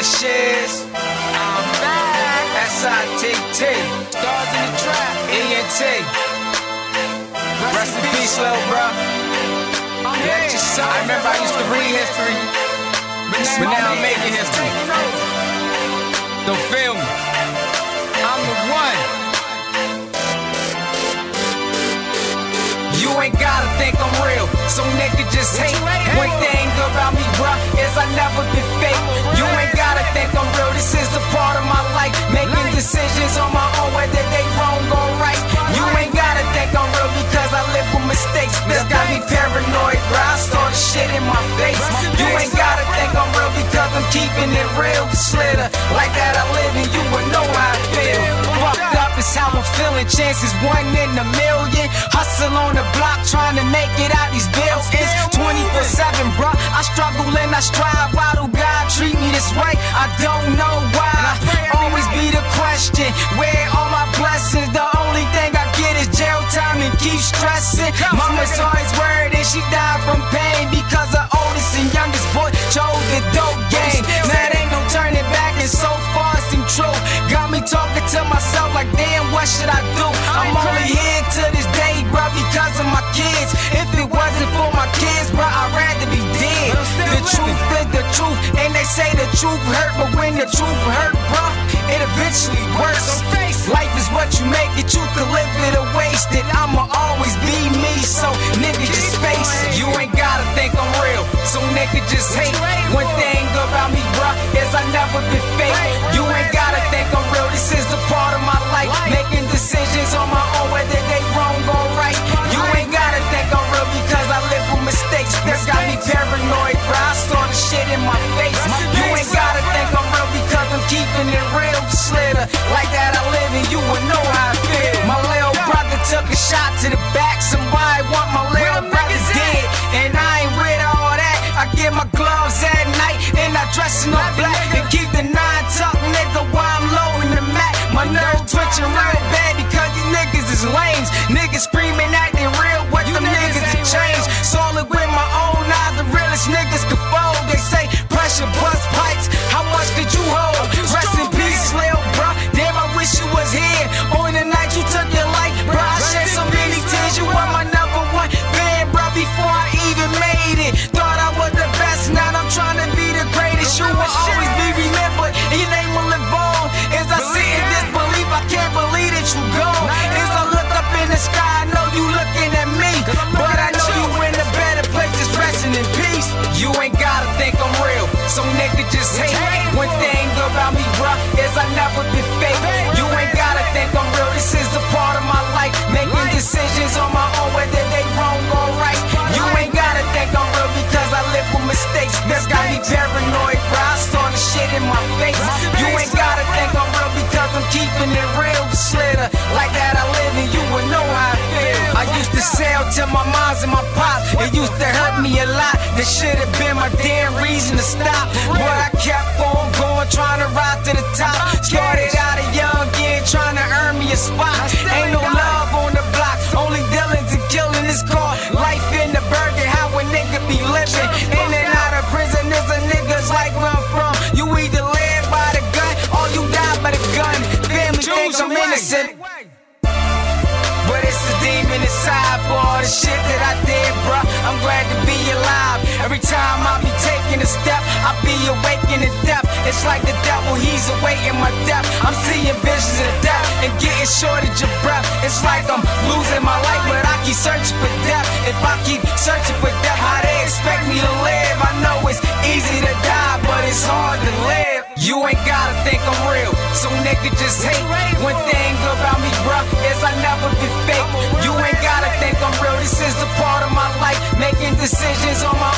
Publishers. I'm back. S-I-T-T. Stars in the trap. E-N-T. Rest in peace, little bro. I remember I used to read history, but now I'm making history. Don't feel me. I'm the one. You ain't gotta think I'm real, face. You ain't gotta think I'm real because I'm keeping it real. Slitter, like that I live and you would know how I feel. Fucked up is how I'm feeling. Chances one in a million. Hustle on the block, trying to make it out these bills. It's 24 7, bro. I struggle and I strive. Why do God treat me this way? I don't know why. Always be the question. Where are my blessings? The only thing I get is jail time and keep stressing. Mama's always worried and she died they say the truth hurt, but when the truth hurt, bruh, it eventually works. Life is what you make it, you can live it or shot to the back. Somebody want my little brother's dead, and I ain't with all that. I get my gloves at night and I dress in all black and keep the nine tuck, nigga, while I'm low in the mat. My nerves twitching real bad because these niggas is lames. Niggas just hate. One thing about me, bruh, is I never been fake. You ain't gotta think I'm real. This is a part of my life, making decisions on my own, whether they wrong or right. You ain't gotta think I'm real because I live with mistakes. That's got me paranoid, bruh. I saw the shit in my face. You ain't gotta think I'm real because I'm keeping it real. I used to my moms and my pops. It used to hurt me a lot. This should have been my damn reason to stop. But I kept on going, trying to rise to the top. Started out a young kid, trying to earn me a spot. Inside for all the shit that I did, bruh. I'm glad to be alive. Every time I be taking a step, I be awakening in death. It's like the devil, he's awaiting my death. I'm seeing visions of death and getting shortage of breath. It's like I'm losing my life, but I keep searching for death. Nigga just hate. One thing about me, bruh, is I never been fake. You ain't gotta think I'm real, this is a part of my life. Making decisions on my